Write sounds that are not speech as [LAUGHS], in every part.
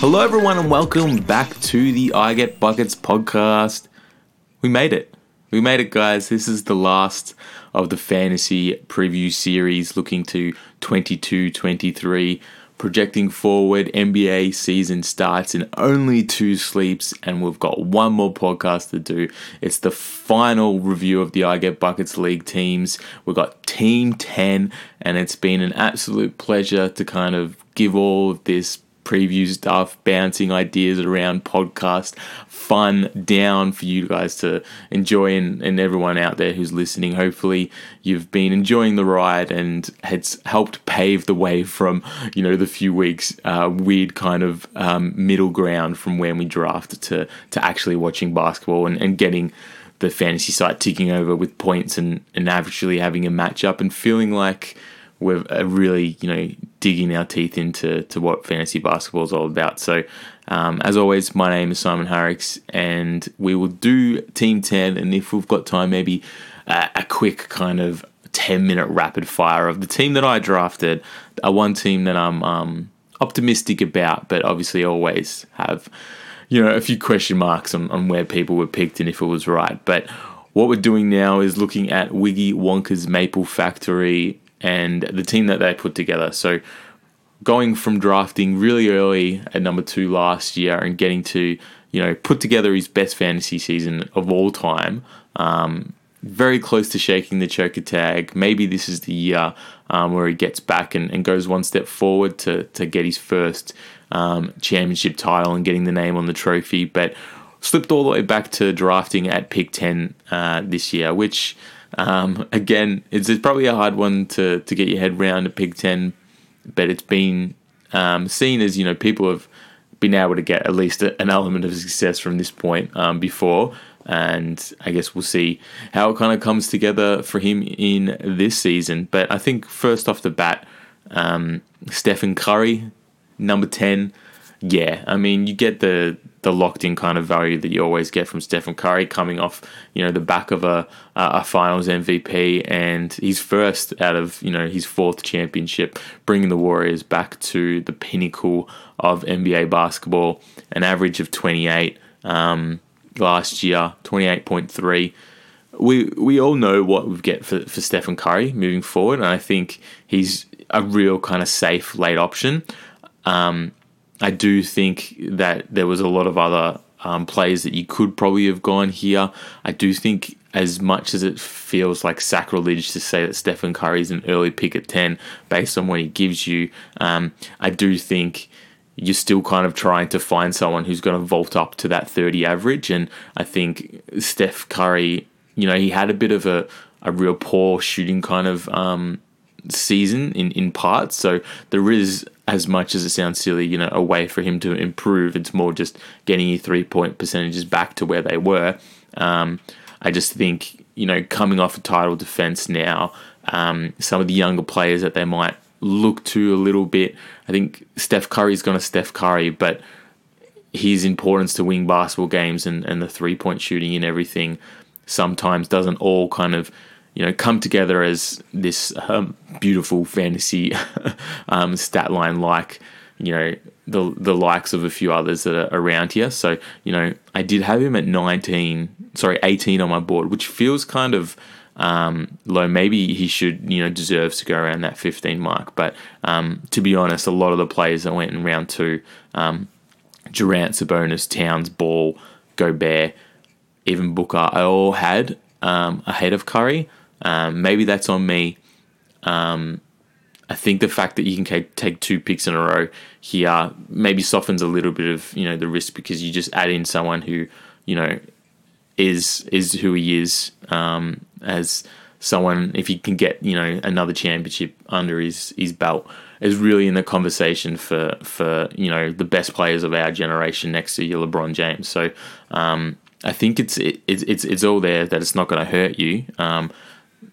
Hello, everyone, and welcome back to the I Get Buckets podcast. We made it. We made it, guys. This is the last of the fantasy preview series looking to 22 23. Projecting forward, NBA season starts in only two sleeps, and we've got one more podcast to do. It's the final review of the I Get Buckets League teams. We've got Team 10, and it's been an absolute pleasure to kind of give all of this preview stuff, bouncing ideas around podcast, fun down for you guys to enjoy and, and everyone out there who's listening. Hopefully you've been enjoying the ride and has helped pave the way from, you know, the few weeks uh, weird kind of um, middle ground from when we draft to, to actually watching basketball and, and getting the fantasy site ticking over with points and, and actually having a matchup and feeling like – we're uh, really, you know, digging our teeth into to what fantasy basketball is all about. So, um, as always, my name is Simon Harrix, and we will do Team 10. And if we've got time, maybe uh, a quick kind of 10 minute rapid fire of the team that I drafted, a one team that I'm um, optimistic about, but obviously always have, you know, a few question marks on, on where people were picked and if it was right. But what we're doing now is looking at Wiggy Wonka's Maple Factory and the team that they put together. So going from drafting really early at number two last year and getting to you know put together his best fantasy season of all time. Um, very close to shaking the choker tag. Maybe this is the year um, where he gets back and, and, goes one step forward to, to get his first um, championship title and getting the name on the trophy. But slipped all the way back to drafting at pick 10 uh, this year, which um, again, it's, it's, probably a hard one to, to get your head around a Pig 10, but it's been um, seen as, you know, people have been able to get at least a, an element of success from this point um, before. And I guess we'll see how it kind of comes together for him in this season. But I think first off the bat, um, Stephen Curry, number 10. Yeah, I mean, you get the the locked in kind of value that you always get from Stephen Curry coming off, you know, the back of a a finals MVP and he's first out of, you know, his fourth championship, bringing the Warriors back to the pinnacle of NBA basketball, an average of 28 um, last year, 28.3. We we all know what we get for, for Stephen Curry moving forward, and I think he's a real kind of safe late option. Um, I do think that there was a lot of other um, players that you could probably have gone here. I do think, as much as it feels like sacrilege to say that Stephen Curry is an early pick at 10 based on what he gives you, um, I do think you're still kind of trying to find someone who's going to vault up to that 30 average. And I think Steph Curry, you know, he had a bit of a, a real poor shooting kind of um, season in, in parts. So there is as much as it sounds silly, you know, a way for him to improve. It's more just getting your three point percentages back to where they were. Um, I just think, you know, coming off a title defense now, um, some of the younger players that they might look to a little bit. I think Steph Curry's going to Steph Curry, but his importance to win basketball games and, and the three point shooting and everything sometimes doesn't all kind of you know, come together as this um, beautiful fantasy [LAUGHS] um, stat line like, you know, the the likes of a few others that are around here. So, you know, I did have him at 19, sorry, 18 on my board, which feels kind of um, low. Maybe he should, you know, deserves to go around that 15 mark. But um, to be honest, a lot of the players that went in round two, um, Durant, Sabonis, Towns, Ball, Gobert, even Booker, I all had um, ahead of Curry. Um, maybe that's on me. Um, I think the fact that you can take two picks in a row here maybe softens a little bit of you know the risk because you just add in someone who you know is is who he is um, as someone if he can get you know another championship under his his belt is really in the conversation for for you know the best players of our generation next to your LeBron James. So um, I think it's it, it's it's all there that it's not going to hurt you. Um,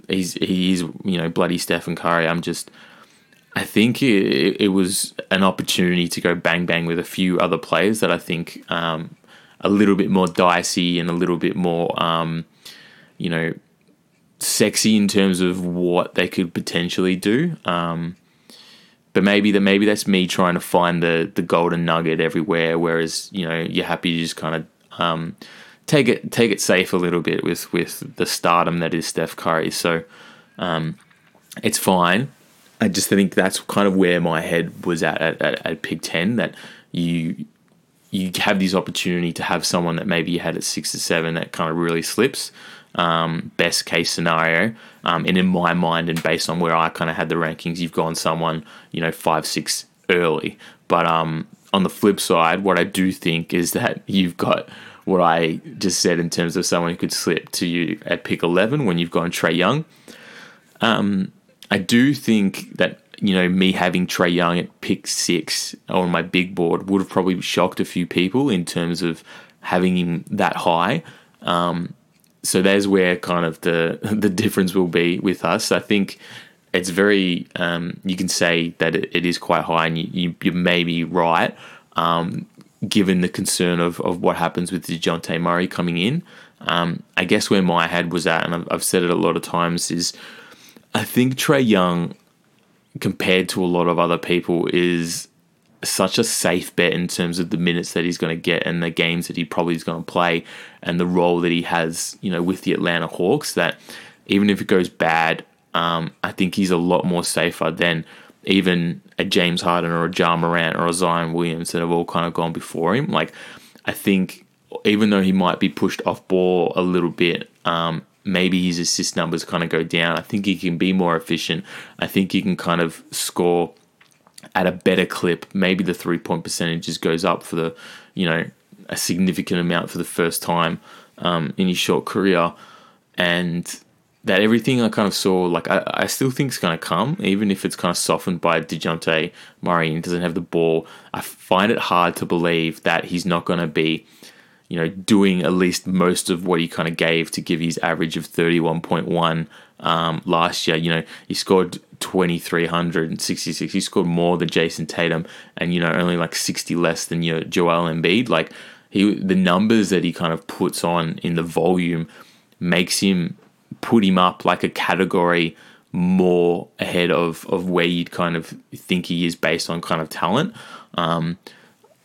he's he's you know bloody Stephen Curry. I'm just I think it, it, was an opportunity to go bang bang with a few other players that I think um, a little bit more dicey and a little bit more um, you know sexy in terms of what they could potentially do. Um, but maybe that maybe that's me trying to find the the golden nugget everywhere. Whereas you know you're happy to just kind of um, take it take it safe a little bit with with the stardom that is Steph Curry. So um, it's fine. I just think that's kind of where my head was at at, at, at pick ten. That you you have this opportunity to have someone that maybe you had at six or seven that kind of really slips. Um, best case scenario, um, and in my mind, and based on where I kind of had the rankings, you've gone someone you know five six early. But um, on the flip side, what I do think is that you've got what I just said in terms of someone who could slip to you at pick eleven when you've gone Trae Young. Um, I do think that you know me having Trae Young at pick six on my big board would have probably shocked a few people in terms of having him that high. Um, so there's where kind of the [LAUGHS] the difference will be with us. I think it's very um, you can say that it, it is quite high, and you, you, you may be right. Um, given the concern of, of what happens with Dejounte Murray coming in, um, I guess where my head was at, and I've, I've said it a lot of times, is I think Trae Young, compared to a lot of other people, is such a safe bet in terms of the minutes that he's going to get and the games that he probably is going to play and the role that he has, you know, with the Atlanta Hawks. That even if it goes bad, um, I think he's a lot more safer than even a James Harden or a Ja Morant or a Zion Williams that have all kind of gone before him. Like, I think even though he might be pushed off ball a little bit, um, maybe his assist numbers kind of go down. I think he can be more efficient. I think he can kind of score at a better clip. Maybe the three point percentages goes up for the, you know, a significant amount for the first time um, in his short career, and that everything I kind of saw, like I, I still think is going to come, even if it's kind of softened by Dejounte Murray and doesn't have the ball. I find it hard to believe that he's not going to be, you know, doing at least most of what he kind of gave to give his average of thirty one point one um, last year. You know, he scored 2,366. He scored more than Jayson Tatum and, you know, only like 60 less than your Joel Embiid. Like, he, the numbers that he kind of puts on in the volume makes him put him up like a category more ahead of, of where you'd kind of think he is based on kind of talent. Um,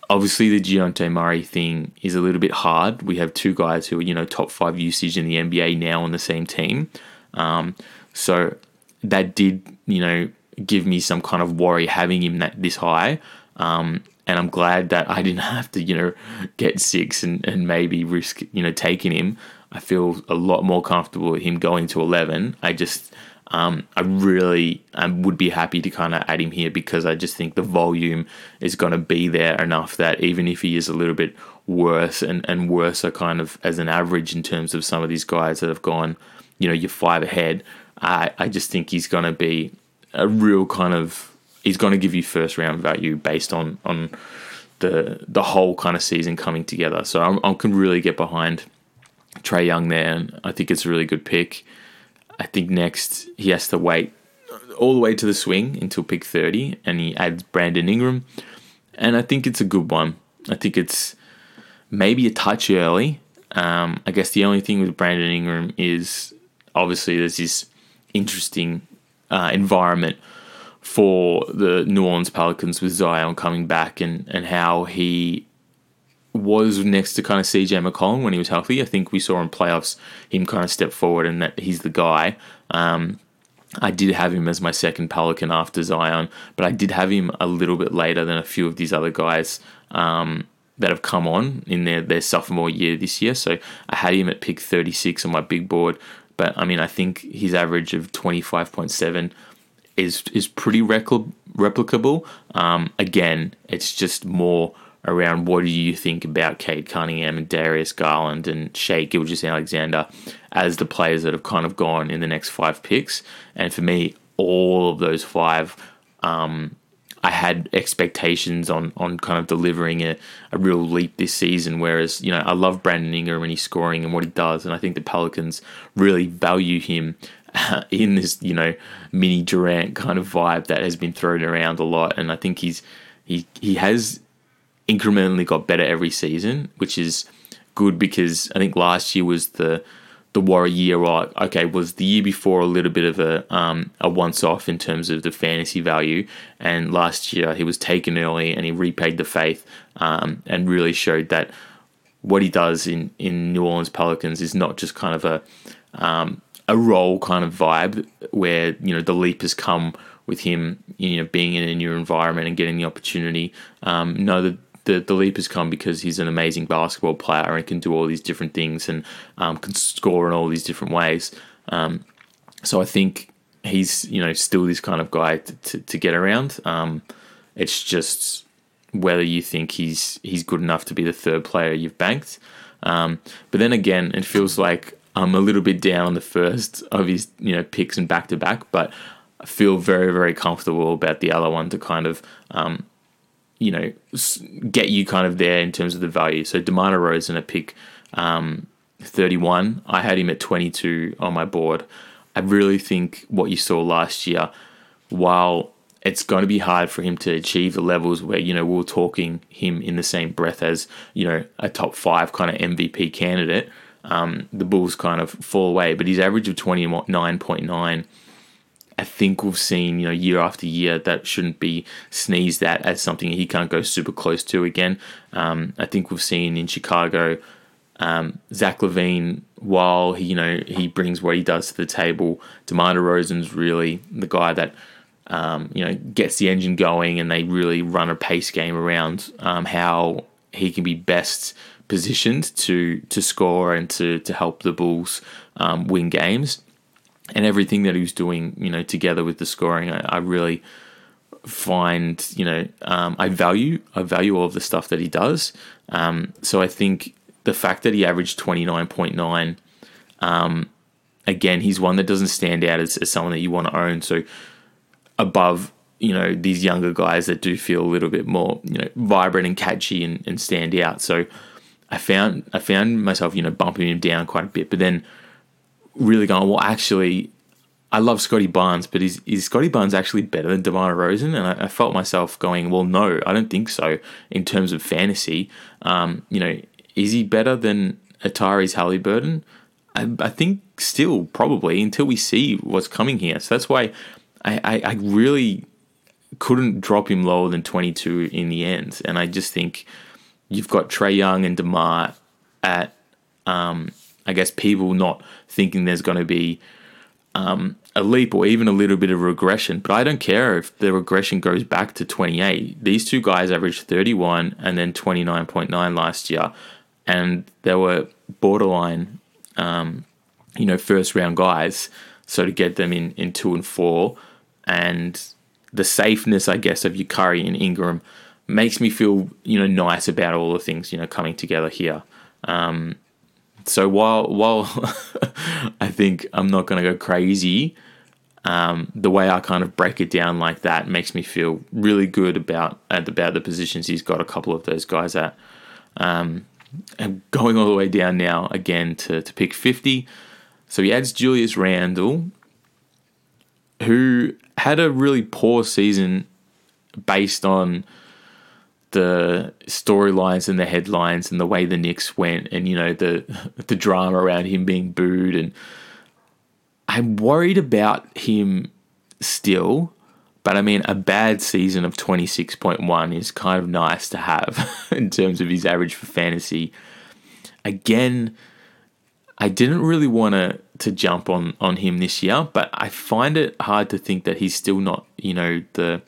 obviously, the Dejounte Murray thing is a little bit hard. We have two guys who are, you know, top five usage in the NBA now on the same team. Um, so that did, you know, give me some kind of worry having him that this high. Um, and I'm glad that I didn't [LAUGHS] have to, you know, get six and, and maybe risk, you know, taking him. I feel a lot more comfortable with him going to 11. I just, um, I really um, would be happy to kind of add him here because I just think the volume is going to be there enough that even if he is a little bit worse and, and worse, kind of as an average in terms of some of these guys that have gone, you know, you're five ahead, I, I just think he's going to be a real kind of he's going to give you first round value based on on the the whole kind of season coming together. So I'm, I can really get behind Trae Young there, I think it's a really good pick. I think next he has to wait all the way to the swing until pick 30, and he adds Brandon Ingram, and I think it's a good one. I think it's maybe a touch early. Um, I guess the only thing with Brandon Ingram is obviously there's this interesting uh, environment for the New Orleans Pelicans with Zion coming back and, and how he was next to kind of CJ McCollum when he was healthy. I think we saw in playoffs him kind of step forward and that he's the guy. Um, I did have him as my second Pelican after Zion, but I did have him a little bit later than a few of these other guys um, that have come on in their, their sophomore year this year. So I had him at pick 36 on my big board. But I mean, I think his average of 25.7 is is pretty repl- replicable. Um, again, it's just more around what do you think about Cade Cunningham and Darius Garland and Shai Gilgeous-Alexander as the players that have kind of gone in the next five picks. And for me, all of those five um, I had expectations on on kind of delivering a, a real leap this season. Whereas, you know, I love Brandon Ingram and he's scoring and what he does. And I think the Pelicans really value him [LAUGHS] in this, you know, mini Durant kind of vibe that has been thrown around a lot. And I think he's he he has incrementally got better every season, which is good because I think last year was the the Warrior year, right? Okay, was the year before a little bit of a um, a once off in terms of the fantasy value, and last year he was taken early and he repaid the faith um, and really showed that what he does in, in New Orleans Pelicans is not just kind of a um, a role kind of vibe where you know the leap has come with him you know being in a new environment and getting the opportunity. Um, no, the the leap has come because he's an amazing basketball player and can do all these different things and um, can score in all these different ways. Um, so I think he's you know still this kind of guy to, to, to get around. Um, it's just whether you think he's he's good enough to be the third player you've banked. Um, but then again, it feels like I'm a little bit down on the first of his you know picks and back to back, but I feel very very comfortable about the other one to kind of um, you know get you kind of there in terms of the value. So DeMar DeRozan at pick um, 31, I had him at 22 on my board. I really think what you saw last year, while it's going to be hard for him to achieve the levels where you know we are talking him in the same breath as you know a top five kind of MVP candidate. Um, the Bulls kind of fall away, but his average of twenty nine point nine. I think we've seen, you know, year after year that shouldn't be sneezed at as something he can't go super close to again. Um, I think we've seen in Chicago, um, Zach LaVine, while he, you know, he brings what he does to the table, DeMar DeRozan's really the guy that um, you know, gets the engine going and they really run a pace game around um, how he can be best positioned to to score and to to help the Bulls um, win games. And everything that he was doing, you know, together with the scoring, I, I really find, you know, um, I value I value all of the stuff that he does. Um, so I think the fact that he averaged twenty nine point nine. Um, again, he's one that doesn't stand out as, as someone that you want to own. So above you know these younger guys that do feel a little bit more you know vibrant and catchy and, and stand out. So I found I found myself you know bumping him down quite a bit, but then really going well. Actually, I love Scottie Barnes, but is is Scottie Barnes actually better than DeMar DeRozan? And I, I, felt myself going, well, no, I don't think so. In terms of fantasy, um, you know, is he better than a Tyrese Haliburton? I, I think still probably until we see what's coming here. So that's why I, I, I really couldn't drop him lower than 22 in the end. And I just think you've got Trae Young and DeMar at, um, I guess, people not thinking there's going to be um, a leap or even a little bit of regression. But I don't care if the regression goes back to 28. These two guys averaged 31 and then 29.9 last year. And they were borderline, um, you know, first round guys. So to get them in, in two and four, and the safeness, I guess, of Curry and Ingram makes me feel you know nice about all the things you know coming together here. Um, so while while [LAUGHS] I think I'm not going to go crazy, um, the way I kind of break it down like that makes me feel really good about about the positions he's got a couple of those guys at. Um, and going all the way down now again to, to pick 50. So he adds Julius Randle, who had a really poor season based on the storylines and the headlines and the way the Knicks went and you know the the drama around him being booed and I'm worried about him still but I mean a bad season of 26.1 is kind of nice to have [LAUGHS] in terms of his average for fantasy. Again I didn't really want to to jump on on him this year, but I find it hard to think that he's still not, you know, the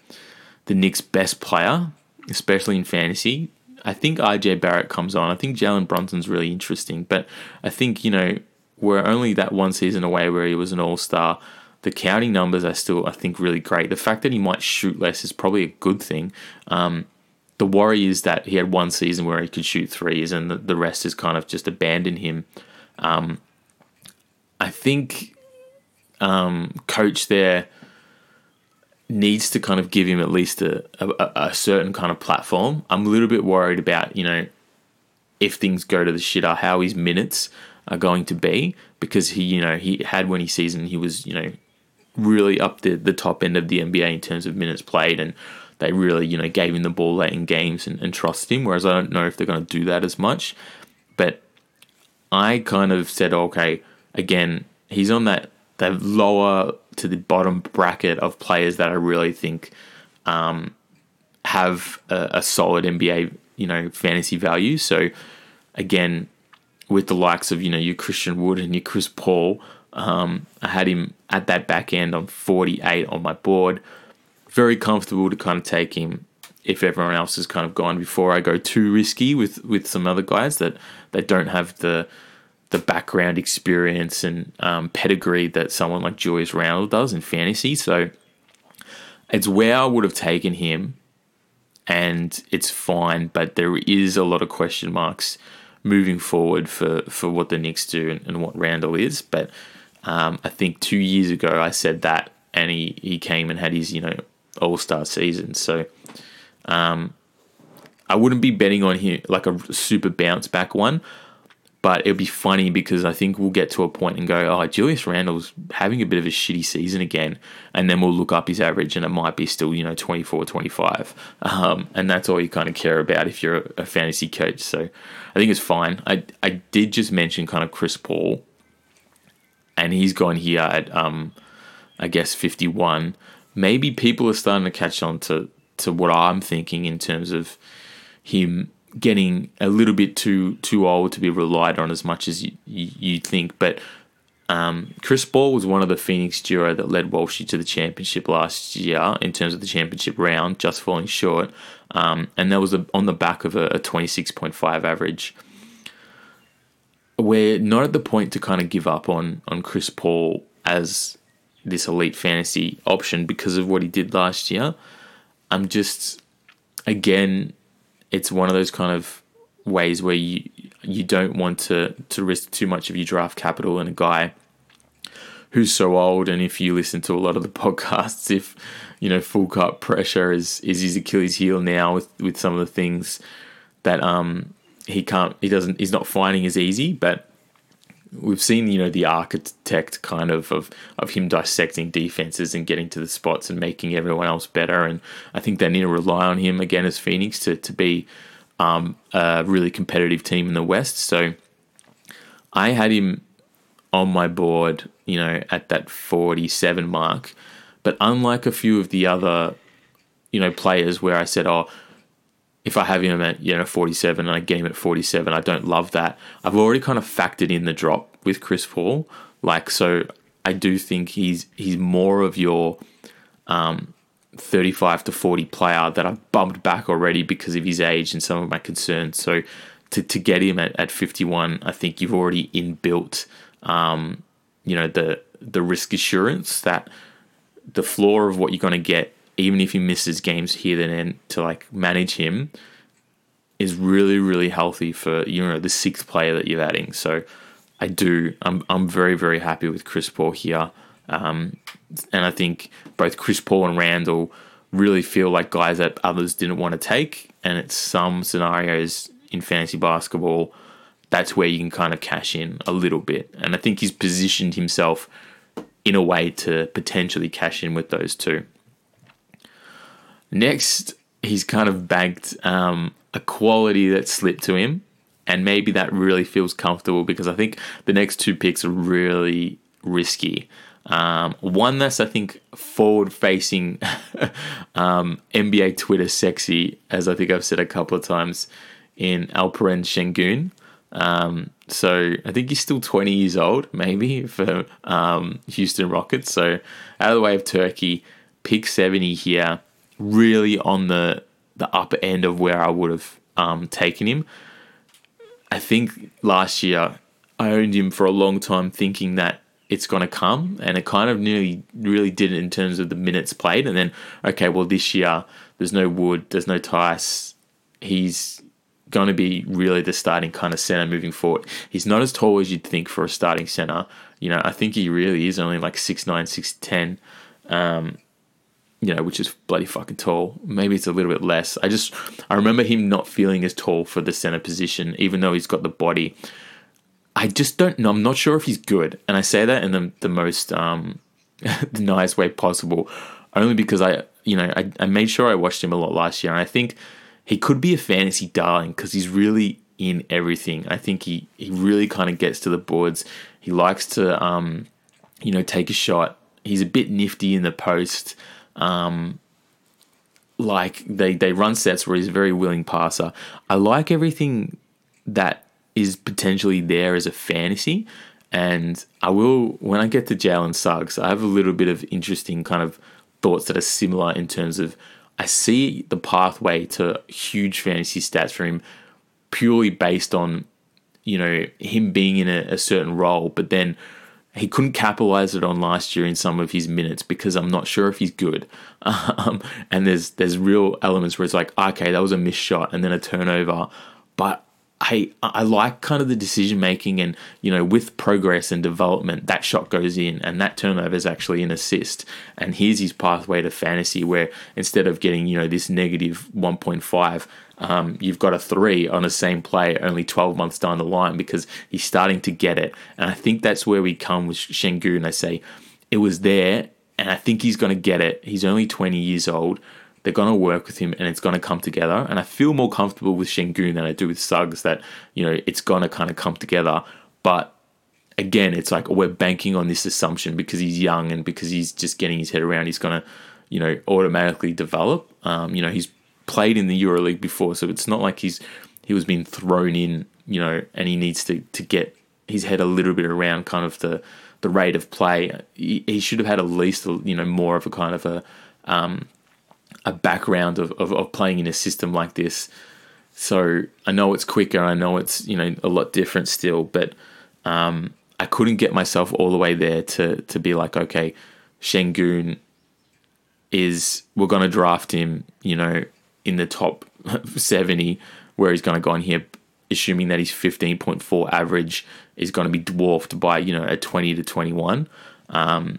the Knicks' best player, especially in fantasy. I think RJ Barrett comes on. I think Jalen Brunson's really interesting, but I think you know we're only that one season away where he was an All Star. The counting numbers are still, I think, really great. The fact that he might shoot less is probably a good thing. Um, the worry is that he had one season where he could shoot threes, and the, the rest is kind of just abandoned him. Um, I think um, coach there needs to kind of give him at least a, a, a, certain kind of platform. I'm a little bit worried about, you know, if things go to the shitter, how his minutes are going to be because he, you know, he had when he season, he was, you know, really up the, the top end of the NBA in terms of minutes played and they really, you know, gave him the ball late in games and, and trusted him. Whereas I don't know if they're going to do that as much. But I kind of said, okay, again, he's on that that lower to the bottom bracket of players that I really think um, have a, a solid NBA, you know, fantasy value. So again, with the likes of you know your Christian Wood and your Chris Paul, um, I had him at that back end on 48 on my board. Very comfortable to kind of take him if everyone else has kind of gone before I go too risky with with some other guys that that don't have the the background experience and um, pedigree that someone like Julius Randle does in fantasy. So it's where I would have taken him, and it's fine. But there is a lot of question marks moving forward for for what the Knicks do and, and what Randle is. But um, I think two years ago I said that, and he he came and had his you know All Star season. So. Um, I wouldn't be betting on him like a super bounce back one, but it'll be funny because I think we'll get to a point and go, oh, Julius Randle's having a bit of a shitty season again. And then we'll look up his average and it might be still, you know, 24, 25. Um, and that's all you kind of care about if you're a fantasy coach. So I think it's fine. I, I did just mention kind of Chris Paul. And he's gone here at, um, I guess, 51. Maybe people are starting to catch on to, to what I'm thinking in terms of him getting a little bit too too old to be relied on as much as you, you, you think. But um, Chris Paul was one of the Phoenix duo that led Walshy to the championship last year in terms of the championship round, just falling short. Um, and that was a, on the back of a, a 26.5 average. We're not at the point to kind of give up on on Chris Paul as this elite fantasy option because of what he did last year. I'm just again it's one of those kind of ways where you you don't want to to risk too much of your draft capital in a guy who's so old. And if you listen to a lot of the [LAUGHS] podcasts if you know full cut pressure is is his Achilles heel now with with some of the things that um he can't he doesn't he's not finding as easy but we've seen you know the architect kind of of of him dissecting defenses and getting to the spots and making everyone else better. And I think they need to rely on him again as Phoenix to to be um, a really competitive team in the West. So I had him on my board, you know, at that forty seven mark. But unlike a few of the other, you know, players where I said, oh, if I have him at you know 47 and I get him at 47, I don't love that. I've already kind of factored in the drop with Chris Paul. Like so, I do think he's he's more of your um, 35 to 40 player that I've bumped back already because of his age and some of my concerns. So to, to get him at, at 51, I think you've already inbuilt, um, you know, the the risk assurance that the floor of what you're going to get even if he misses games here and then to like manage him is really really healthy for you know the sixth player that you're adding. So I do I'm I'm very very happy with Chris Paul here, um, and I think both Chris Paul and Randle really feel like guys that others didn't want to take, and it's some scenarios in fantasy basketball that's where you can kind of cash in a little bit, and I think he's positioned himself in a way to potentially cash in with those two. Next, he's kind of bagged um, a quality that slipped to him, and maybe that really feels comfortable because I think the next two picks are really risky. Um, one that's I think forward facing [LAUGHS] um, NBA Twitter sexy, as I think I've said a couple of times in Alperen Sengun. Um, so I think he's still 20 years old, maybe for um, Houston Rockets. So out of the way of Turkey, pick 70 here really on the the upper end of where I would have um, taken him. I think last year I owned him for a long time, thinking that it's going to come, and it kind of nearly really did it in terms of the minutes played. And then, okay, well this year there's no Wood, there's no Theis. He's going to be really the starting kind of center moving forward. He's not as tall as you'd think for a starting center. You know, I think he really is only like six nine, six ten. Um, you know, which is bloody fucking tall. Maybe it's a little bit less. I just I remember him not feeling as tall for the center position, even though he's got the body. I just don't know. I'm not sure if he's good, and I say that in the the most um, [LAUGHS] the nice way possible, only because I you know I, I made sure I watched him a lot last year, and I think he could be a fantasy darling because he's really in everything. I think he he really kind of gets to the boards. He likes to, um, you know, take a shot. He's a bit nifty in the post. Um, like they they run sets where he's a very willing passer. I like everything that is potentially there as a fantasy. And I will, when I get to Jalen Suggs, I have a little bit of interesting kind of thoughts that are similar in terms of I see the pathway to huge fantasy stats for him purely based on, you know, him being in a, a certain role, but then he couldn't capitalize it on last year in some of his minutes because I'm not sure if he's good. [LAUGHS] Um, and there's there's real elements where it's like, okay, that was a missed shot and then a turnover, but I I like kind of the decision making and you know with progress and development that shot goes in and that turnover is actually an assist. And here's his pathway to fantasy where instead of getting you know this negative 1.5 um, you've got a three on the same play only 12 months down the line because he's starting to get it. And I think that's where we come with Sengun I say it was there and I think he's going to get it. He's only 20 years old they're going to work with him and it's going to come together. And I feel more comfortable with Sengun than I do with Suggs that, you know, it's going to kind of come together. But again, it's like we're banking on this assumption because he's young and because he's just getting his head around, he's going to, you know, automatically develop. Um, you know, he's played in the EuroLeague before, so it's not like he's he was being thrown in, you know, and he needs to to get his head a little bit around kind of the the rate of play. He, he should have had at least, you know, more of a kind of a um, a background of, of, of playing in a system like this. So I know it's quicker. I know it's you know a lot different still, but um, I couldn't get myself all the way there to to be like, okay, Sengun is we're to draft him, you know, in the top [LAUGHS] seventy, where he's to go on here, assuming that his fifteen point four average is to be dwarfed by you know a twenty to twenty one. Um,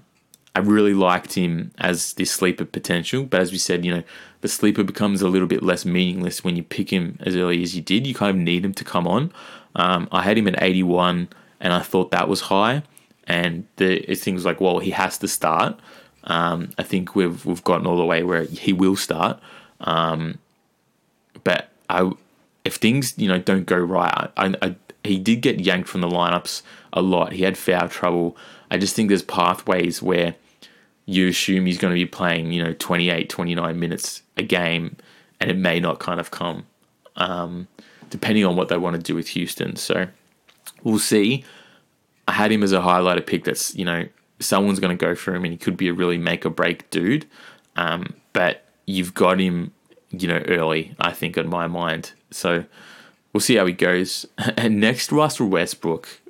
I really liked him as this sleeper potential, but as we said, you know, the sleeper becomes a little bit less meaningless when you pick him as early as you did. You kind of need him to come on. Um, I had him at 81, and I thought that was high. And the it seems like, well, he has to start. Um, I think we've we've gotten all the way where he will start. Um, but I, if things you know don't go right, I, I, he did get yanked from the lineups a lot. He had foul trouble. I just think there's pathways where you assume he's going to be playing, you know, 28, 29 minutes a game, and it may not kind of come, um, depending on what they want to do with Houston. So we'll see. I had him as a highlighter pick that's, you know, someone's going to go for him and he could be a really make or break dude. Um, but you've got him, you know, early, I think, in my mind. So we'll see how he goes. [LAUGHS] And next, Russell Westbrook.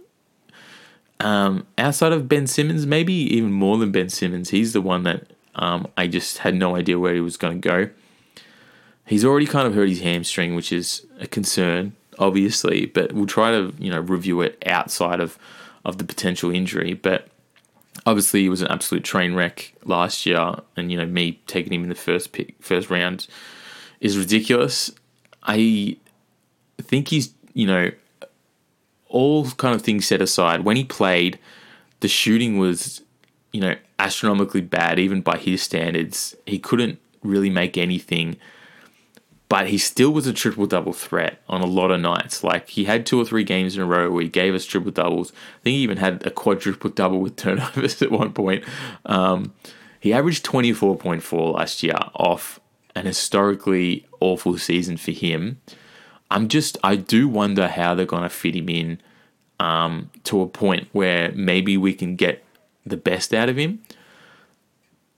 Um, outside of Ben Simmons, maybe even more than Ben Simmons, he's the one that um, I just had no idea where he was going to go. He's already kind of hurt his hamstring, which is a concern, obviously, but we'll try to you know review it outside of of the potential injury. But obviously, he was an absolute train wreck last year, and you know me taking him in the first pick, first round is ridiculous. I think he's you know all kind of things set aside, when he played, the shooting was, you know, astronomically bad, even by his standards. He couldn't really make anything, but he still was a triple double threat on a lot of nights. Like he had two or three games in a row where he gave us triple doubles. I think he even had a quadruple double with turnovers [LAUGHS] at one point. Um, he averaged 24.4 last year off an historically awful season for him. I'm just, I do wonder how they're to fit him in um, to a point where maybe we can get the best out of him.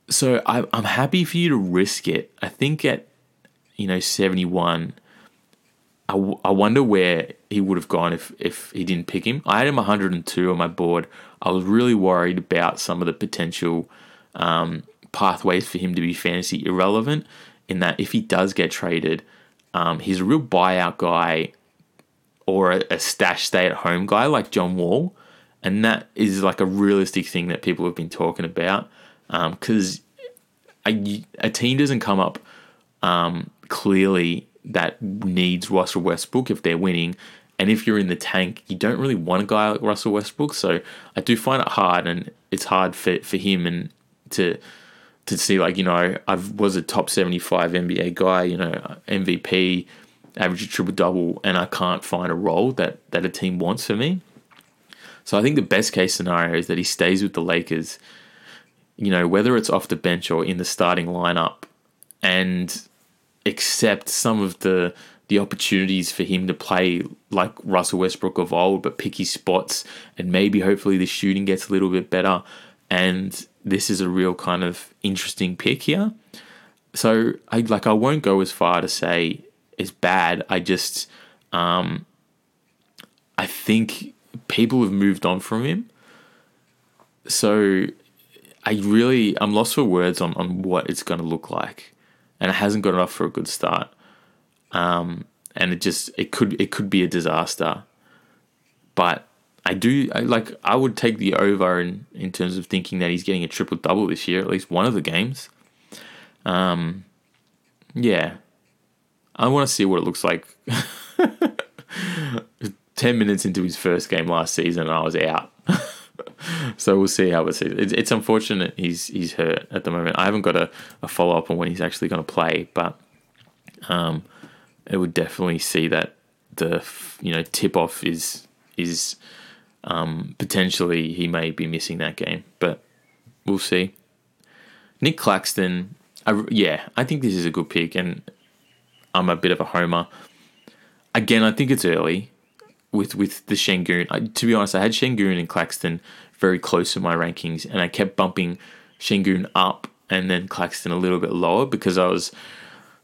So I, I'm happy for you to risk it. I think at, you know, 71, I, w- I wonder where he would have gone if, if he didn't pick him. I had him 102 on my board. I was really worried about some of the potential um, pathways for him to be fantasy irrelevant. In that, if he does get traded, um, he's a real buyout guy or a, a stash stay at home guy like John Wall. And that is like a realistic thing that people have been talking about. Because um, a, a, team doesn't come up um, clearly that needs Russell Westbrook if they're winning. And if you're in the tank, you don't really want a guy like Russell Westbrook. So I do find it hard, and it's hard for, for him and to to see like you know I was a top seventy five NBA guy, you know MVP, average triple double, and I can't find a role that that a team wants for me. So I think the best case scenario is that he stays with the Lakers, you know, whether it's off the bench or in the starting lineup, and accept some of the the opportunities for him to play like Russell Westbrook of old, but pick his spots, and maybe hopefully the shooting gets a little bit better. And this is a real kind of interesting pick here. So I like I won't go as far to say it's bad. I just um, I think people have moved on from him. So I really I'm lost for words on, on what it's going to look like, and it hasn't got enough for a good start. Um, and it just it could it could be a disaster. But I do I, like I would take the over in in terms of thinking that he's getting a triple double this year, at least one of the games. Um, yeah, I want to see what it looks like. [LAUGHS] 10 minutes into his first game last season, and I was out. [LAUGHS] so we'll see how it It's, it's unfortunate he's he's hurt at the moment. I haven't got a, a follow up on when he's actually going to play, but um, it would definitely see that the you know tip off is is um, potentially he may be missing that game, but we'll see. Nick Claxton, I, yeah, I think this is a good pick, and I'm a bit of a homer. Again, I think it's early with with the Sengun. I, to be honest, I had Sengun and Claxton very close in my rankings, and I kept bumping Sengun up and then Claxton a little bit lower because I was,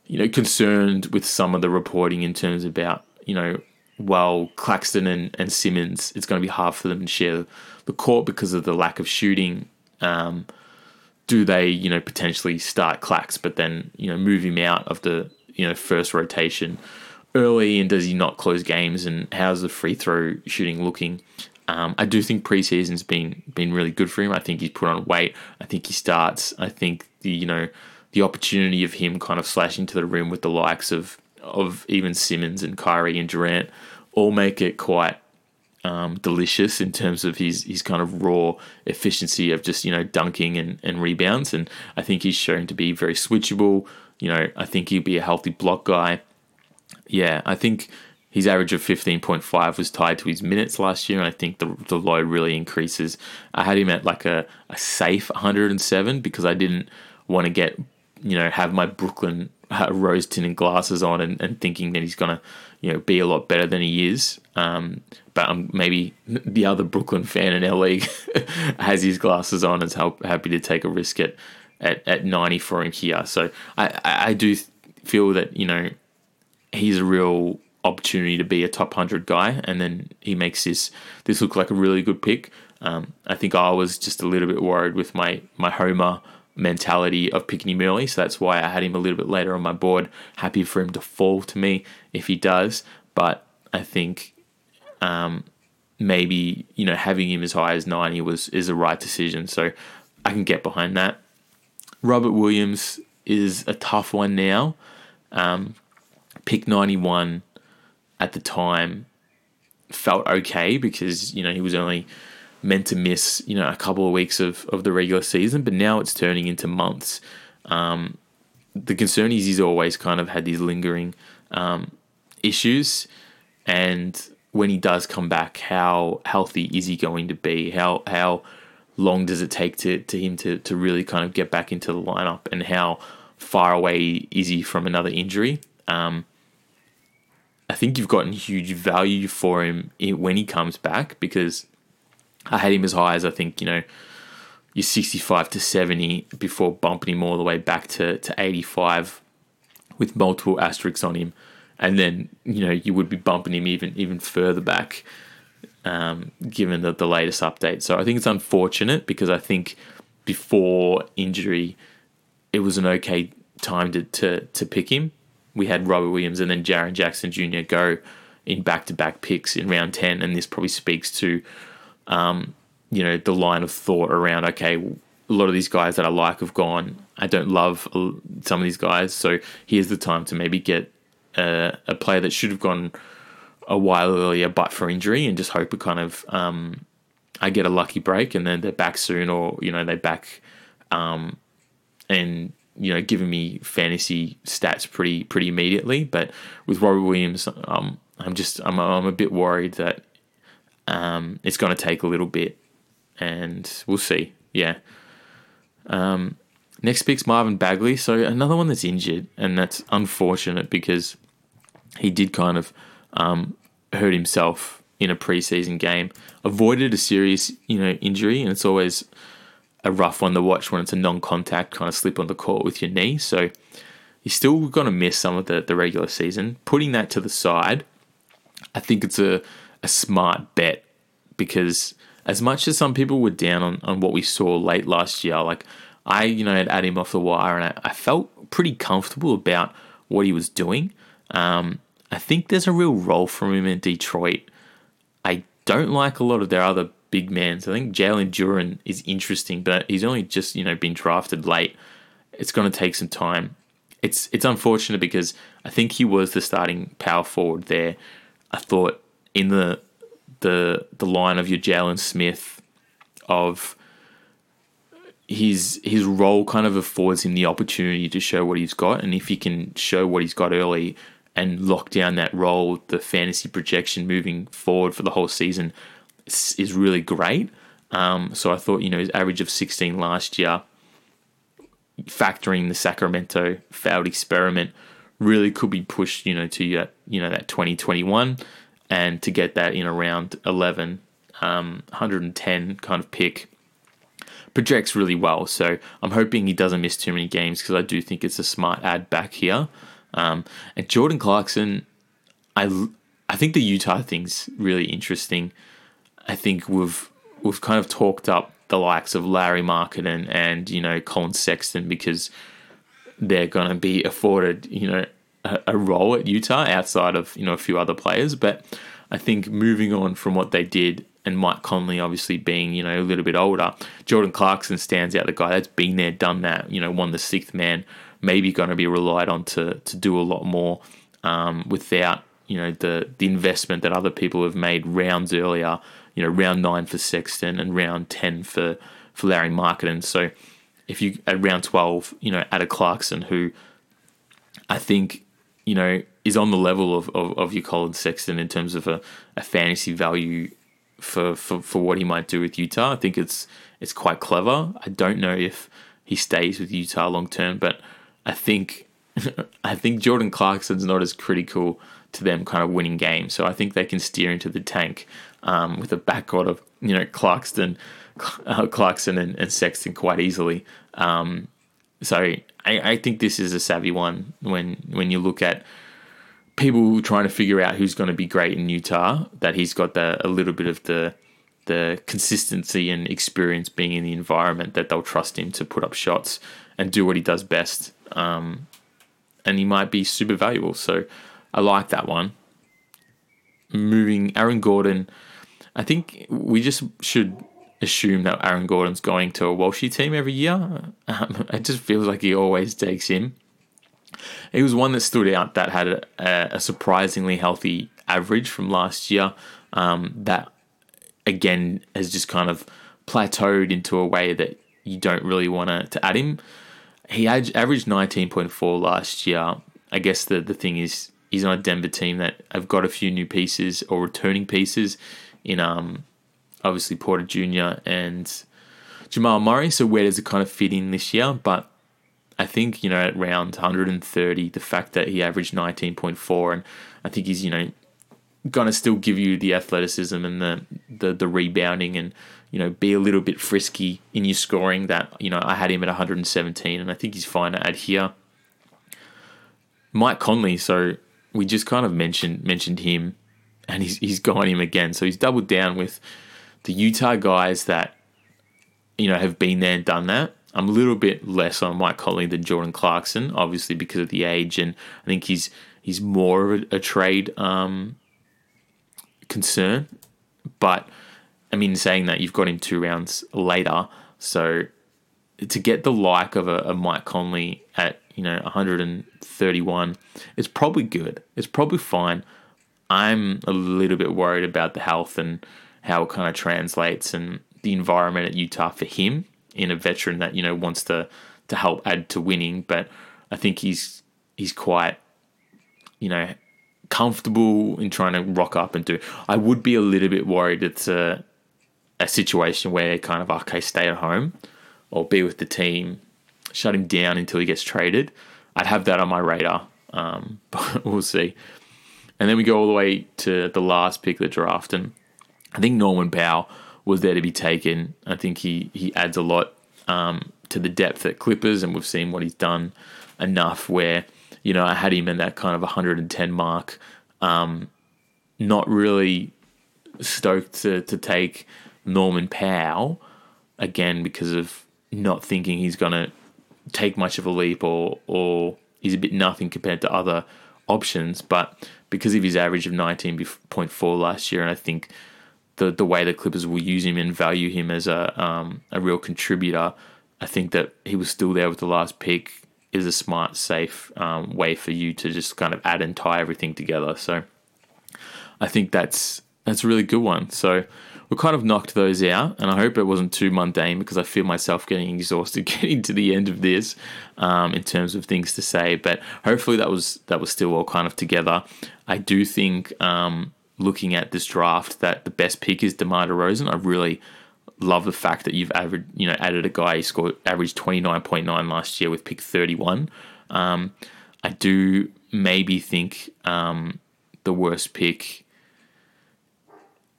you know, concerned with some of the reporting in terms about you know, while Claxton and, and Simmons, it's going to be hard for them to share the court because of the lack of shooting. Um, do they, you know, potentially start Clax, but then you know move him out of the you know first rotation? early and does he not close games and how's the free throw shooting looking? Um, I do think preseason's been been really good for him. I think he's put on weight. I think he starts. I think the you know the opportunity of him kind of slashing to the rim with the likes of of even Simmons and Kyrie and Durant all make it quite um, delicious in terms of his his kind of raw efficiency of just you know dunking and, and rebounds. And I think he's shown to be very switchable. You know, I think he'd be a healthy block guy yeah, I think his average of 15.5 was tied to his minutes last year, and I think the, the low really increases. I had him at like a, a safe 107 because I didn't want to get, you know, have my Brooklyn uh, [LAUGHS] rose tinted glasses on and, and thinking that he's going to, you know, be a lot better than he is. Um, but um, maybe the other Brooklyn fan in our league [LAUGHS] has his glasses on and is help, happy to take a risk at, at, at 90 for him. So I, I, I do feel that, you know, he's a real opportunity to be a top 100 guy and then he makes this this look like a really good pick um, i think i was just a little bit worried with my my homer mentality of picking him early so that's why i had him a little bit later on my board. Happy for him to fall to me if he does but i think um, maybe you know having him as high as 90 was is a right decision so i can get behind that. Robert williams is a tough one now. Um, pick 91 at the time felt okay because, you know, he was only meant to miss, you know, a couple of weeks of, of the regular season, but now it's turning into months. Um, the concern is he's always kind of had these lingering um, issues. And when he does come back, how healthy is he going to be? How, how long does it take to, to him to, to really kind of get back into the lineup? And how far away is he from another injury? Um, I think you've gotten huge value for him when he comes back because I had him as high as I think, you know, you're 65 to 70 before bumping him all the way back to, to 85 with multiple asterisks on him. And then, you know, you would be bumping him even even further back um, given the, the latest update. So I think it's unfortunate because I think before injury, it was an okay time to, to, to pick him we had Robert Williams and then Jaren Jackson Jr. go in back to back picks in round 10. And this probably speaks to, um, you know, the line of thought around, okay, a lot of these guys that I like have gone. I don't love some of these guys. So here's the time to maybe get a, a player that should have gone a while earlier, but for injury, and just hope it kind of, um, I get a lucky break and then they're back soon or, you know, they're back um, and you know, giving me fantasy stats pretty pretty immediately. But with Robert Williams, um, I'm just I'm I'm a bit worried that um, it's going to take a little bit, and we'll see. Yeah. Um, next pick's Marvin Bagley. So another one that's injured, and that's unfortunate because he did kind of um, hurt himself in a preseason game. Avoided a serious, you know, injury, and it's always a rough one to watch when it's a non-contact kind of slip on the court with your knee. So he's still going to miss some of the, the regular season. Putting that to the side, I think it's a, a smart bet because as much as some people were down on, on what we saw late last year, like I, you know, had had him off the wire and I, I felt pretty comfortable about what he was doing. Um, I think there's a real role for him in Detroit. I don't like a lot of their other big mans. I think Jalen Duren is interesting, but he's only just, you know, been drafted late. It's going to take some time. It's it's unfortunate because I think he was the starting power forward there. I thought in the the the line of your Jalen Smith of his his role kind of affords him the opportunity to show what he's got, and if he can show what he's got early and lock down that role, the fantasy projection moving forward for the whole season is, really great. Um, so I thought you know his average of 16 last year, factoring the Sacramento failed experiment, really could be pushed you know to you know that 2021 and to get that in around 11, um, 110 kind of pick projects really well. So I'm hoping he doesn't miss too many games because I do think it's a smart ad back here. Um, and Jordan Clarkson, I I think the Utah thing's really interesting. I think we've we've kind of talked up the likes of Lauri Markkanen and and you know Collin Sexton because they're going to be afforded you know a, role at Utah outside of you know a few other players. But I think moving on from what they did and Mike Conley obviously being, you know, a little bit older, Jordan Clarkson stands out, the guy that's been there, done that, you know, won the sixth man, maybe going to be relied on to to do a lot more um, without, you know, the the investment that other people have made rounds earlier, you know, round nine for Sexton and round ten for for Lauri Markkanen. So if you at round twelve, you know, add a Clarkson who I think, you know, is on the level of, of, of your Collin Sexton in terms of a, a fantasy value for, for, for what he might do with Utah. I think it's it's quite clever. I don't know if he stays with Utah long term, but I think [LAUGHS] I think Jordan Clarkson's not as critical to them kind of winning games. So I think they can steer into the tank um, with a backcourt of you know Clarkson, uh, Clarkson and, and, Sexton quite easily. Um, so I, I think this is a savvy one when when you look at people trying to figure out who's going to be great in Utah, that he's got the, a little bit of the the consistency and experience being in the environment that they'll trust him to put up shots and do what he does best. Um, and he might be super valuable. So I like that one. Moving Aaron Gordon, I think we just should assume that Aaron Gordon's going to a Walshy team every year. Um, [LAUGHS] it just feels like he always takes him. He was one that stood out that had a, a surprisingly healthy average from last year. Um, that again has just kind of plateaued into a way that you don't really want to, add him. He averaged 19.4 last year. I guess the, the thing is, he's on a Denver team that have got a few new pieces or returning pieces in um, obviously Porter Jr. and Jamal Murray. So where does it kind of fit in this year? But I think, you know, at round 130, the fact that he averaged 19.4 and I think he's, you know, going to still give you the athleticism and the, the, the rebounding and, you know, be a little bit frisky in your scoring that, you know, I had him at 117 and I think he's fine to add here. Mike Conley, so we just kind of mentioned mentioned him and he's he's gone him again. So he's doubled down with the Utah guys that, you know, have been there and done that. I'm a little bit less on Mike Conley than Jordan Clarkson, obviously because of the age, and I think he's he's more of a, a trade um, concern. But I mean, saying that you've got him two rounds later, so to get the like of a, a Mike Conley at you know 131, it's probably good. It's probably fine. I'm a little bit worried about the health and how it kind of translates and the environment at Utah for him in a veteran that you know wants to to help add to winning. But I think he's he's quite you know comfortable in trying to rock up and do. I would be a little bit worried it's a, a situation where kind of, okay, stay at home or be with the team, shut him down until he gets traded. I'd have that on my radar, um, [LAUGHS] but we'll see. And then we go all the way to the last pick of the draft, and I think Norman Powell was there to be taken. I think he he adds a lot um, to the depth at Clippers, and we've seen what he's done enough where you know, I had him in that kind of 110 mark. Um, not really stoked to, to take Norman Powell again because of not thinking he's to take much of a leap or or he's a bit nothing compared to other options. But because of his average of 19.4 last year, and I think the the way the Clippers will use him and value him as a um, a real contributor, I think that he was still there with the last pick is a smart, safe um, way for you to just kind of add and tie everything together. So I think that's that's a really good one. So we kind of knocked those out, and I hope it wasn't too mundane because I feel myself getting exhausted [LAUGHS] getting to the end of this um, in terms of things to say. But hopefully that was that was still all kind of together. I do think um, looking at this draft that the best pick is DeMar DeRozan. I really love the fact that you've averaged, you know, added a guy who scored averaged twenty nine point nine last year with pick thirty one. Um, I do maybe think um, the worst pick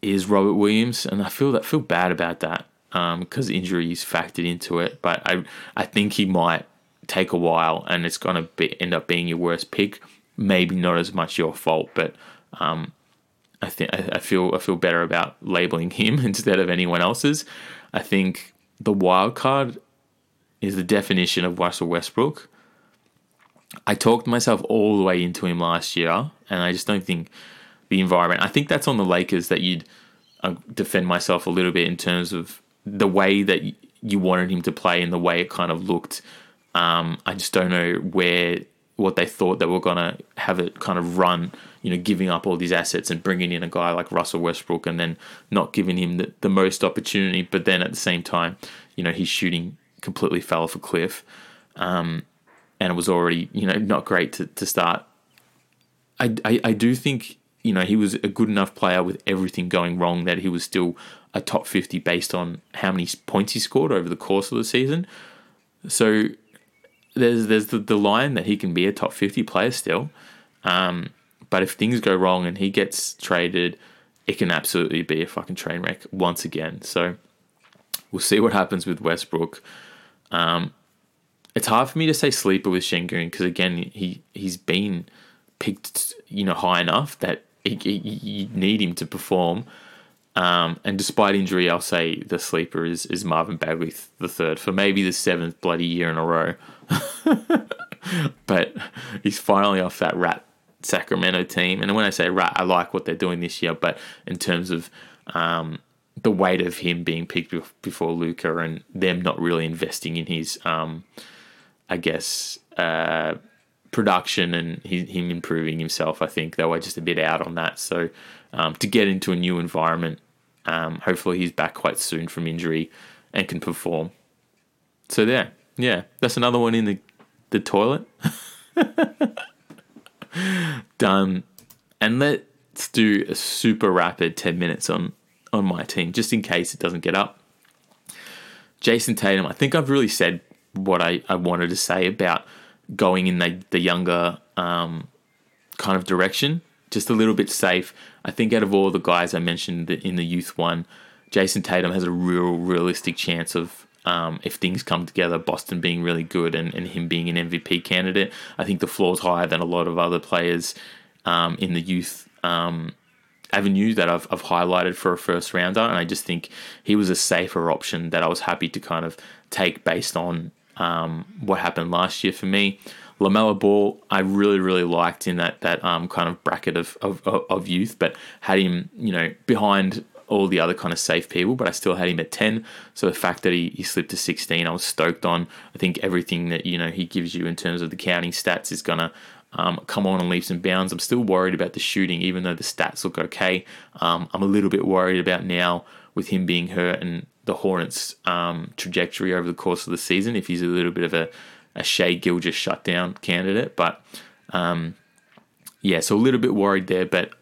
is Robert Williams, and I feel that feel bad about that because um, injuries factored into it. But I I think he might take a while, and it's going to end up being your worst pick. Maybe not as much your fault, but um, I think I feel I feel better about labeling him [LAUGHS] instead of anyone else's. I think the wild card is the definition of Russell Westbrook. I talked myself all the way into him last year, and I just don't think the environment. I think that's on the Lakers that you'd uh, defend myself a little bit in terms of the way that you wanted him to play and the way it kind of looked. Um, I just don't know where what they thought they were to have it kind of run, you know, giving up all these assets and bringing in a guy like Russell Westbrook and then not giving him the, the most opportunity. But then at the same time, you know, his shooting completely fell off a cliff. Um, and it was already, you know, not great to, to start. I, I, I do think, you know, he was a good enough player with everything going wrong that he was still a top 50 based on how many points he scored over the course of the season. So there's there's the, the line that he can be a top 50 player still. Um, but if things go wrong and he gets traded, it can absolutely be a fucking train wreck once again. So we'll see what happens with Westbrook. Um, it's hard for me to say sleeper with Sengun because again he he's been picked you know high enough that you need him to perform. Um, and despite injury, I'll say the sleeper is, is Marvin Bagley the third for maybe the seventh bloody year in a row. [LAUGHS] but he's finally off that rat Sacramento team. And when I say rat, I like what they're doing this year. But in terms of um, the weight of him being picked before Luka and them not really investing in his, um, I guess, uh, production and him improving himself, I think they were just a bit out on that. So um, to get into a new environment um, hopefully, he's back quite soon from injury and can perform. So there, yeah, that's another one in the the toilet. [LAUGHS] Done. And let's do a super rapid ten minutes on on my team, just in case it doesn't get up. Jayson Tatum. I think I've really said what I, I wanted to say about going in the the younger um, kind of direction just a little bit safe. I think out of all the guys I mentioned in the youth one, Jayson Tatum has a real realistic chance of um, if things come together, Boston being really good and, and him being an MVP candidate. I think the floor's higher than a lot of other players um, in the youth um, avenue that I've, I've highlighted for a first rounder. And I just think he was a safer option that I was happy to kind of take based on um, what happened last year for me. LaMelo Ball, I really really liked in that that um, kind of bracket of, of of youth, but had him you know behind all the other kind of safe people, but I still had him at 10. So the fact that he, he slipped to 16, I was stoked on. I think everything that, you know, he gives you in terms of the counting stats is going to um, come on in leaps and bounds. I'm still worried about the shooting, even though the stats look okay. Um, I'm a little bit worried about now with him being hurt and the Hornets' um, trajectory over the course of the season, if he's a little bit of a a Shai Gilgeous shutdown candidate, but um, yeah, so a little bit worried there, but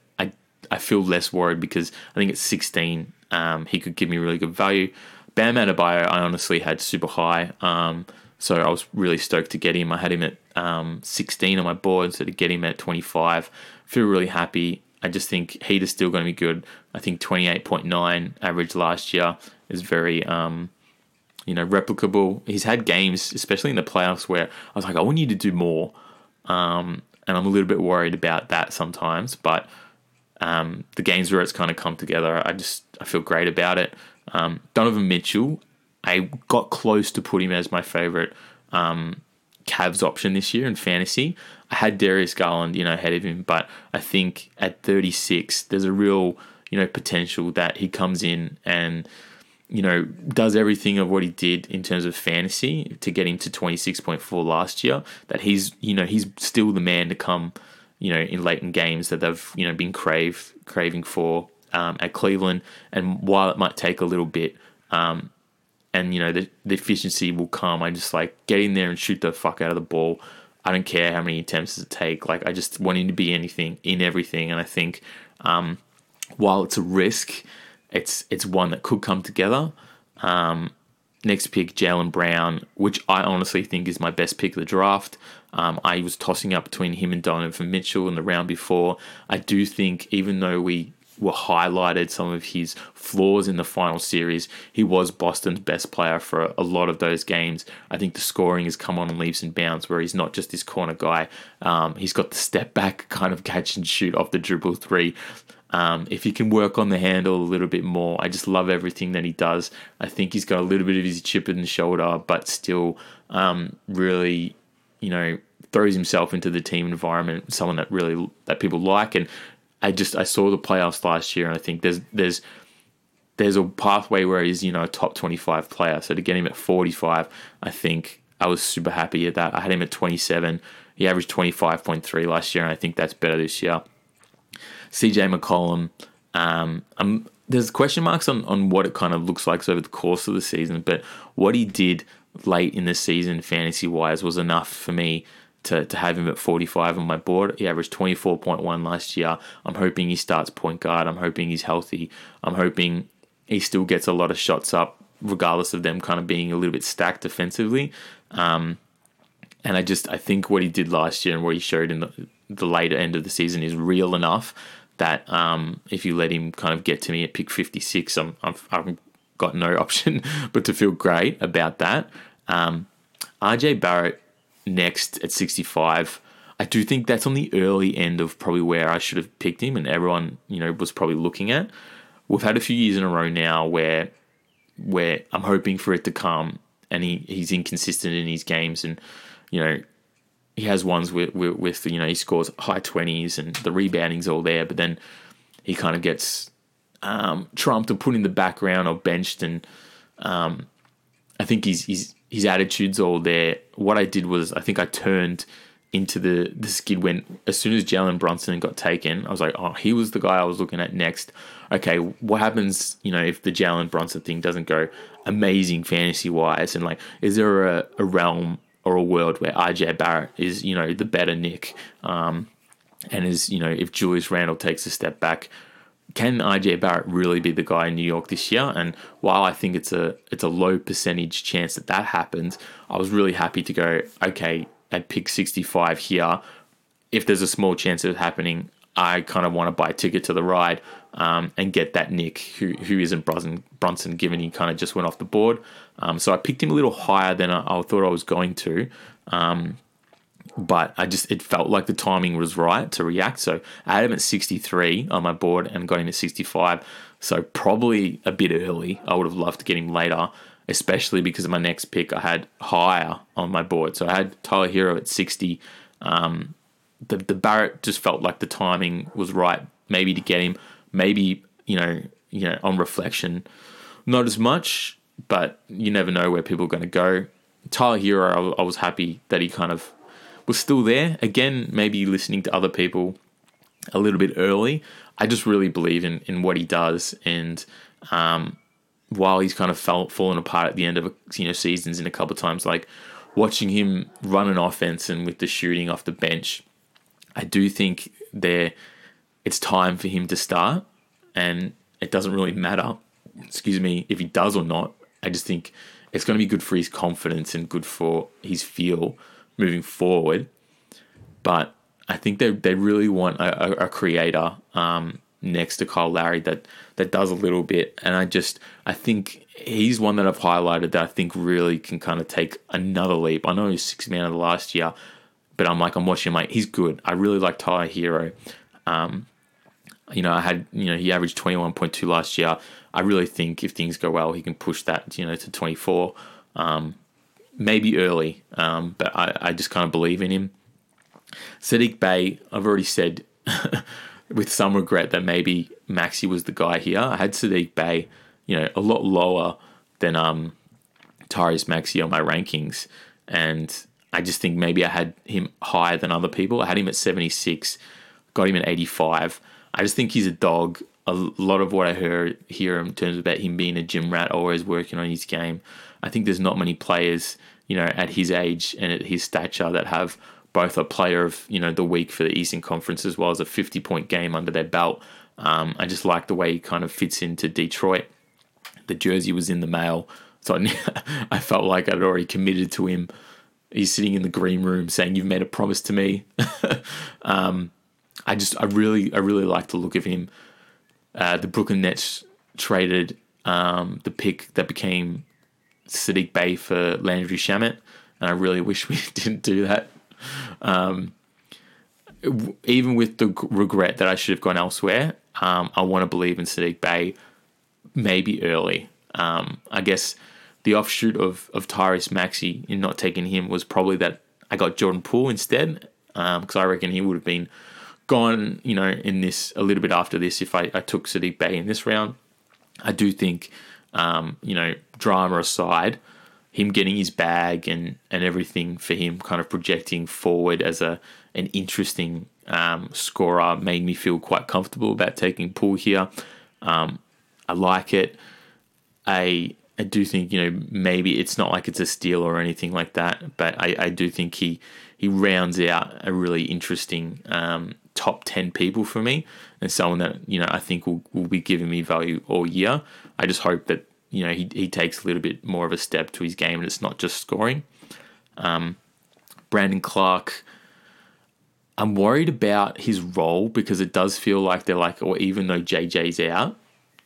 I feel less worried because I think at 16 um, he could give me really good value. Bam Adebayo, I honestly had super high, um, so I was really stoked to get him. I had him at um, 16 on my board, so to get him at 25, feel really happy. I just think Heat is still going to be good. I think 28.9 average last year is very, um, you know, replicable. He's had games, especially in the playoffs, where I was like, I want you to do more. Um, and I'm a little bit worried about that sometimes. But um, the games where it's kind of come together, I just I feel great about it. Um, Donovan Mitchell, I got close to putting him as my favorite um, Cavs option this year in fantasy. I had Darius Garland, you know, ahead of him, but I think at 36, there's a real, you know, potential that he comes in and, you know, does everything of what he did in terms of fantasy to get him to 26.4 last year. That he's, you know, he's still the man to come, you know, in late in games that they've, you know, been crave craving for um, at Cleveland. And while it might take a little bit, um, and you know the, the efficiency will come. I just like get in there and shoot the fuck out of the ball. I don't care how many attempts it take. Like I just want him to be anything in everything. And I think um, while it's a risk, it's it's one that could come together. Um, next pick, Jaylen Brown, which I honestly think is my best pick of the draft. Um, I was tossing up between him and Donovan Mitchell in the round before. I do think, even though we were highlighted some of his flaws in the final series. He was Boston's best player for a lot of those games. I think the scoring has come on leaps and bounds where he's not just this corner guy. Um, he's got the step back [LAUGHS] kind of catch and shoot off the dribble three. Um, if he can work on the handle a little bit more, I just love everything that he does. I think he's got a little bit of his chip in the shoulder, but still um, really, you know, throws himself into the team environment. Someone that really that people like, and I just I saw the playoffs last year, and I think there's there's there's a pathway where he's you know a top 25 player. So to get him at 45, I think I was super happy at that. I had him at 27. He averaged 25.3 last year, and I think that's better this year. CJ McCollum, um, I'm, there's question marks on, on what it kind of looks like over the course of the season, but what he did late in the season, fantasy wise, was enough for me to, to have him at 45 on my board. He averaged 24.1 last year. I'm hoping he starts point guard. I'm hoping he's healthy. I'm hoping he still gets a lot of shots up, regardless of them kind of being a little bit stacked defensively. Um, and I just I think what he did last year and what he showed in the, the later end of the season is real enough that um, if you let him kind of get to me at pick 56, I'm, I've, I've got no [LAUGHS] option but to feel great about that. Um, RJ Barrett next at 65. I do think that's on the early end of probably where I should have picked him, and everyone you know was probably looking at. We've had a few years in a row now where where I'm hoping for it to come, and he, he's inconsistent in his games, and you know he has ones with, with, with you know he scores high twenties and the rebounding's all there, but then he kind of gets um, trumped or put in the background or benched, and um, I think he's he's his attitude's all there. What I did was I think I turned into the the skid when as soon as Jalen Brunson got taken, I was like, oh, he was the guy I was looking at next. Okay, what happens, you know, if the Jalen Brunson thing doesn't go amazing fantasy wise, and like, is there a, a realm or a world where RJ Barrett is, you know, the better Knick, um, and is, you know, if Julius Randle takes a step back, can RJ Barrett really be the guy in New York this year? And while I think it's a it's a low percentage chance that that happens, I was really happy to go. Okay, at pick 65 here, if there's a small chance of it happening, I kind of want to buy a ticket to the ride um, and get that Knick who who isn't Brunson, given he kind of just went off the board. Um, so I picked him a little higher than I, I thought I was going to. Um, but I just it felt like the timing was right to react. So I had him at 63 on my board and got him at 65. So probably a bit early. I would have loved to get him later, especially because of my next pick I had higher on my board. So I had Tyler Herro at 60. Um, the the Barrett just felt like the timing was right, maybe to get him. Maybe you know you know on reflection, not as much, but you never know where people are going to go. Tyler Herro, I was happy that he kind of was still there. Again, maybe listening to other people a little bit early. I just really believe in, in what he does. And um, while he's kind of fell, fallen apart at the end of you know seasons in a couple of times, like watching him run an offense and with the shooting off the bench, I do think there it's time for him to start, and it doesn't really matter. Excuse me, if he does or not. I just think it's going to be good for his confidence and good for his feel moving forward. But I think they they really want a, a, a creator um, next to Kyle Lowry that that does a little bit, and I just I think he's one that I've highlighted that I think really can kind of take another leap. I know he's six man of the last year, but I'm like I'm watching him like he's good. I really like Tyler Herro. Um, you know, I had you know he averaged twenty one point two last year. I really think if things go well, he can push that you know to twenty four, um, maybe early. Um, but I, I just kind of believe in him. Saddiq Bey, I've already said [LAUGHS] with some regret that maybe Maxey was the guy here. I had Saddiq Bey, you know, a lot lower than um, Tyrese Maxey on my rankings, and I just think maybe I had him higher than other people. I had him at 76, got him at 85. I just think he's a dog. A lot of what I hear here in terms about him being a gym rat, always working on his game. I think there's not many players, you know, at his age and at his stature that have both a player of you know the week for the Eastern Conference as well as a 50 point game under their belt. Um, I just like the way he kind of fits into Detroit. The jersey was in the mail, so I, [LAUGHS] I felt like I'd already committed to him. He's sitting in the green room saying, "You've made a promise to me." [LAUGHS] um, I just, I really, I really like the look of him. Uh, the Brooklyn Nets traded um, the pick that became Saddiq Bey for Landry Shamet, and I really [LAUGHS] wish we [LAUGHS] didn't do that. Um, even with the regret that I should have gone elsewhere, um, I want to believe in Saddiq Bey maybe early. Um, I guess the offshoot of, of Tyrese Maxey in not taking him was probably that I got Jordan Poole instead, because um, I reckon he would have been gone, you know, in this a little bit after this if I, I took Saddiq Bey in this round. I do think, um, you know, drama aside, him getting his bag and, and everything for him kind of projecting forward as a an interesting um, scorer made me feel quite comfortable about taking Poole here. Um, I like it. I I do think you know maybe it's not like it's a steal or anything like that, but I, I do think he he rounds out a really interesting um, top ten people for me and someone that you know I think will will be giving me value all year. I just hope that you know, he, he takes a little bit more of a step to his game and it's not just scoring. Um, Brandon Clarke, I'm worried about his role because it does feel like they're like, or even though JJ's out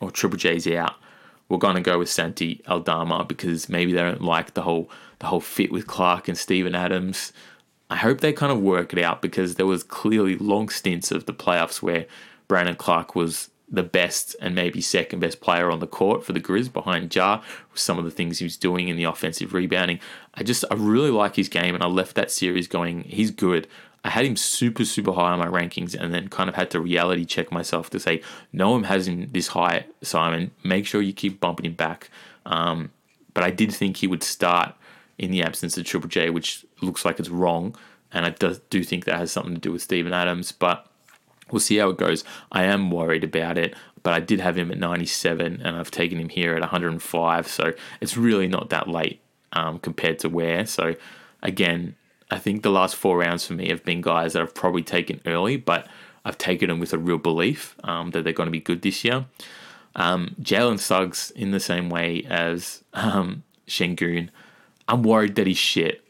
or Triple J's out, we're gonna go with Santi Aldama because maybe they don't like the whole the whole fit with Clarke and Steven Adams. I hope they kind of work it out because there was clearly long stints of the playoffs where Brandon Clarke was the best and maybe second best player on the court for the Grizz behind Ja. With some of the things he was doing in the offensive rebounding, I just I really like his game, and I left that series going. He's good. I had him super super high on my rankings, and then kind of had to reality check myself to say no one has him this high, Simon. Make sure you keep bumping him back. Um, but I did think he would start in the absence of Triple J, which looks like it's wrong, and I do, do think that has something to do with Steven Adams, but We'll see how it goes. I am worried about it, but I did have him at 97 and I've taken him here at 105. So it's really not that late um, compared to where. So again, I think the last four rounds for me have been guys that I've probably taken early, but I've taken them with a real belief um, that they're going to be good this year. Um, Jalen Suggs, in the same way as um, Sengun, I'm worried that he's shit.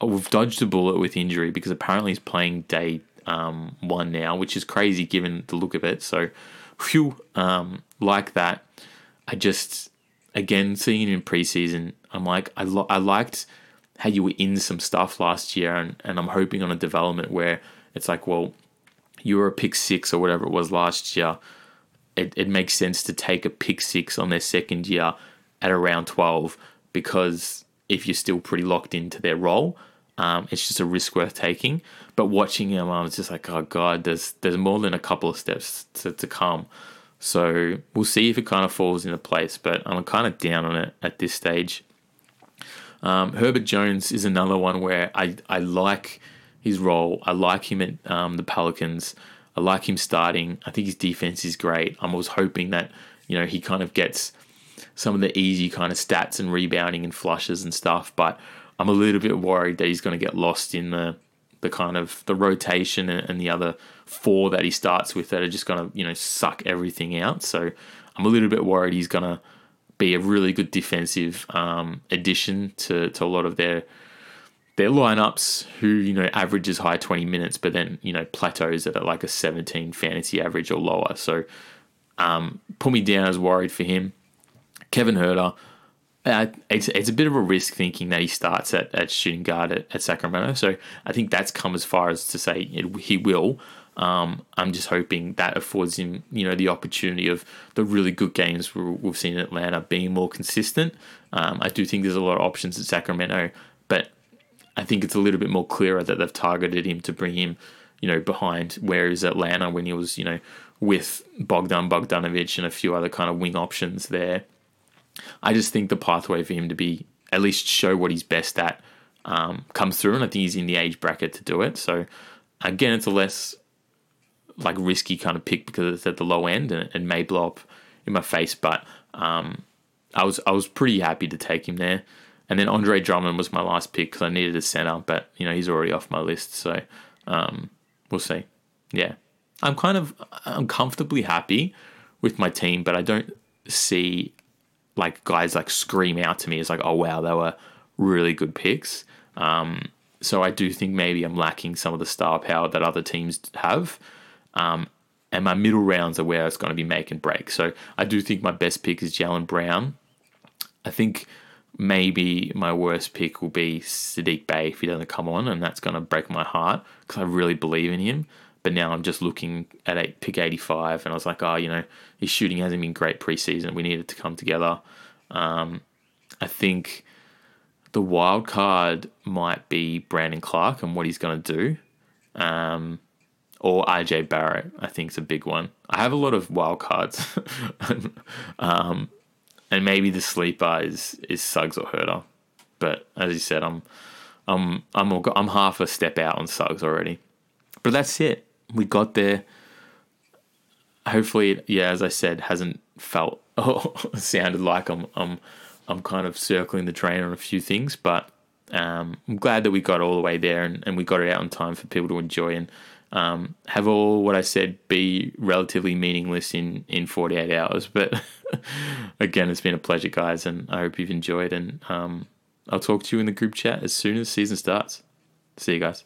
We've dodged a bullet with injury because apparently he's playing day um, one now, which is crazy given the look of it. So, phew, um, like that. I just, again, seeing him in preseason, I'm like, I, lo- I liked how you were in some stuff last year, and, and I'm hoping on a development where it's like, well, you were a pick six or whatever it was last year. It, it makes sense to take a pick six on their second year at around 12 because if you're still pretty locked into their role, um, it's just a risk worth taking. But watching him, I was just like, oh god, there's there's more than a couple of steps to, to come. So we'll see if it kind of falls into place. But I'm kind of down on it at this stage. Um, Herbert Jones is another one where I, I like his role. I like him at um, the Pelicans. I like him starting. I think his defense is great. I was hoping that you know he kind of gets some of the easy kind of stats and rebounding and flushes and stuff. But I'm a little bit worried that he's going to get lost in the the kind of the rotation and, the other four that he starts with that are just going to you know suck everything out. So I'm a little bit worried he's going to be a really good defensive um, addition to to a lot of their their lineups who you know averages high 20 minutes but then you know plateaus at like a 17 fantasy average or lower so um, put me down as worried for him kevin Huerter, uh, it's, it's a bit of a risk thinking that he starts at, at shooting guard at, at Sacramento. So I think that's come as far as to say it, he will. Um, I'm just hoping that affords him, you know, the opportunity of the really good games we've seen in Atlanta being more consistent. Um, I do think there's a lot of options at Sacramento, but I think it's a little bit more clearer that they've targeted him to bring him, you know, behind where is Atlanta when he was, you know, with Bogdan Bogdanovic and a few other kind of wing options there. I just think the pathway for him to be at least show what he's best at um, comes through, and I think he's in the age bracket to do it. So again, it's a less like risky kind of pick because it's at the low end and may blow up in my face. But um, I was I was pretty happy to take him there. And then Andre Drummond was my last pick because I needed a center, but you know he's already off my list, so um, we'll see. Yeah, I'm kind of I'm comfortably happy with my team, but I don't see like guys like scream out to me as like, oh wow, they were really good picks. Um, so I do think maybe I'm lacking some of the star power that other teams have. Um, and my middle rounds are where it's going to be make and break. So I do think my best pick is Jaylen Brown. I think maybe my worst pick will be Saddiq Bey if he doesn't come on, and that's going to break my heart because I really believe in him. But now I'm just looking at eight, pick 85, and I was like, oh, you know, his shooting hasn't been great preseason. We needed to come together. Um, I think the wild card might be Brandon Clarke and what he's going to do. Um, or RJ Barrett, I think is a big one. I have a lot of wild cards. [LAUGHS] um, and maybe the sleeper is, is Suggs or Huerter. But as you said, I'm I'm I'm I'm half a step out on Suggs already. But that's it we got there. Hopefully, yeah, as I said, hasn't felt [LAUGHS] or sounded like I'm I'm I'm kind of circling the drain on a few things, but um, I'm glad that we got all the way there and, and we got it out in time for people to enjoy and um, have all what I said be relatively meaningless in, in 48 hours. But [LAUGHS] again, it's been a pleasure, guys, and I hope you've enjoyed. And um, I'll talk to you in the group chat as soon as season starts. See you guys.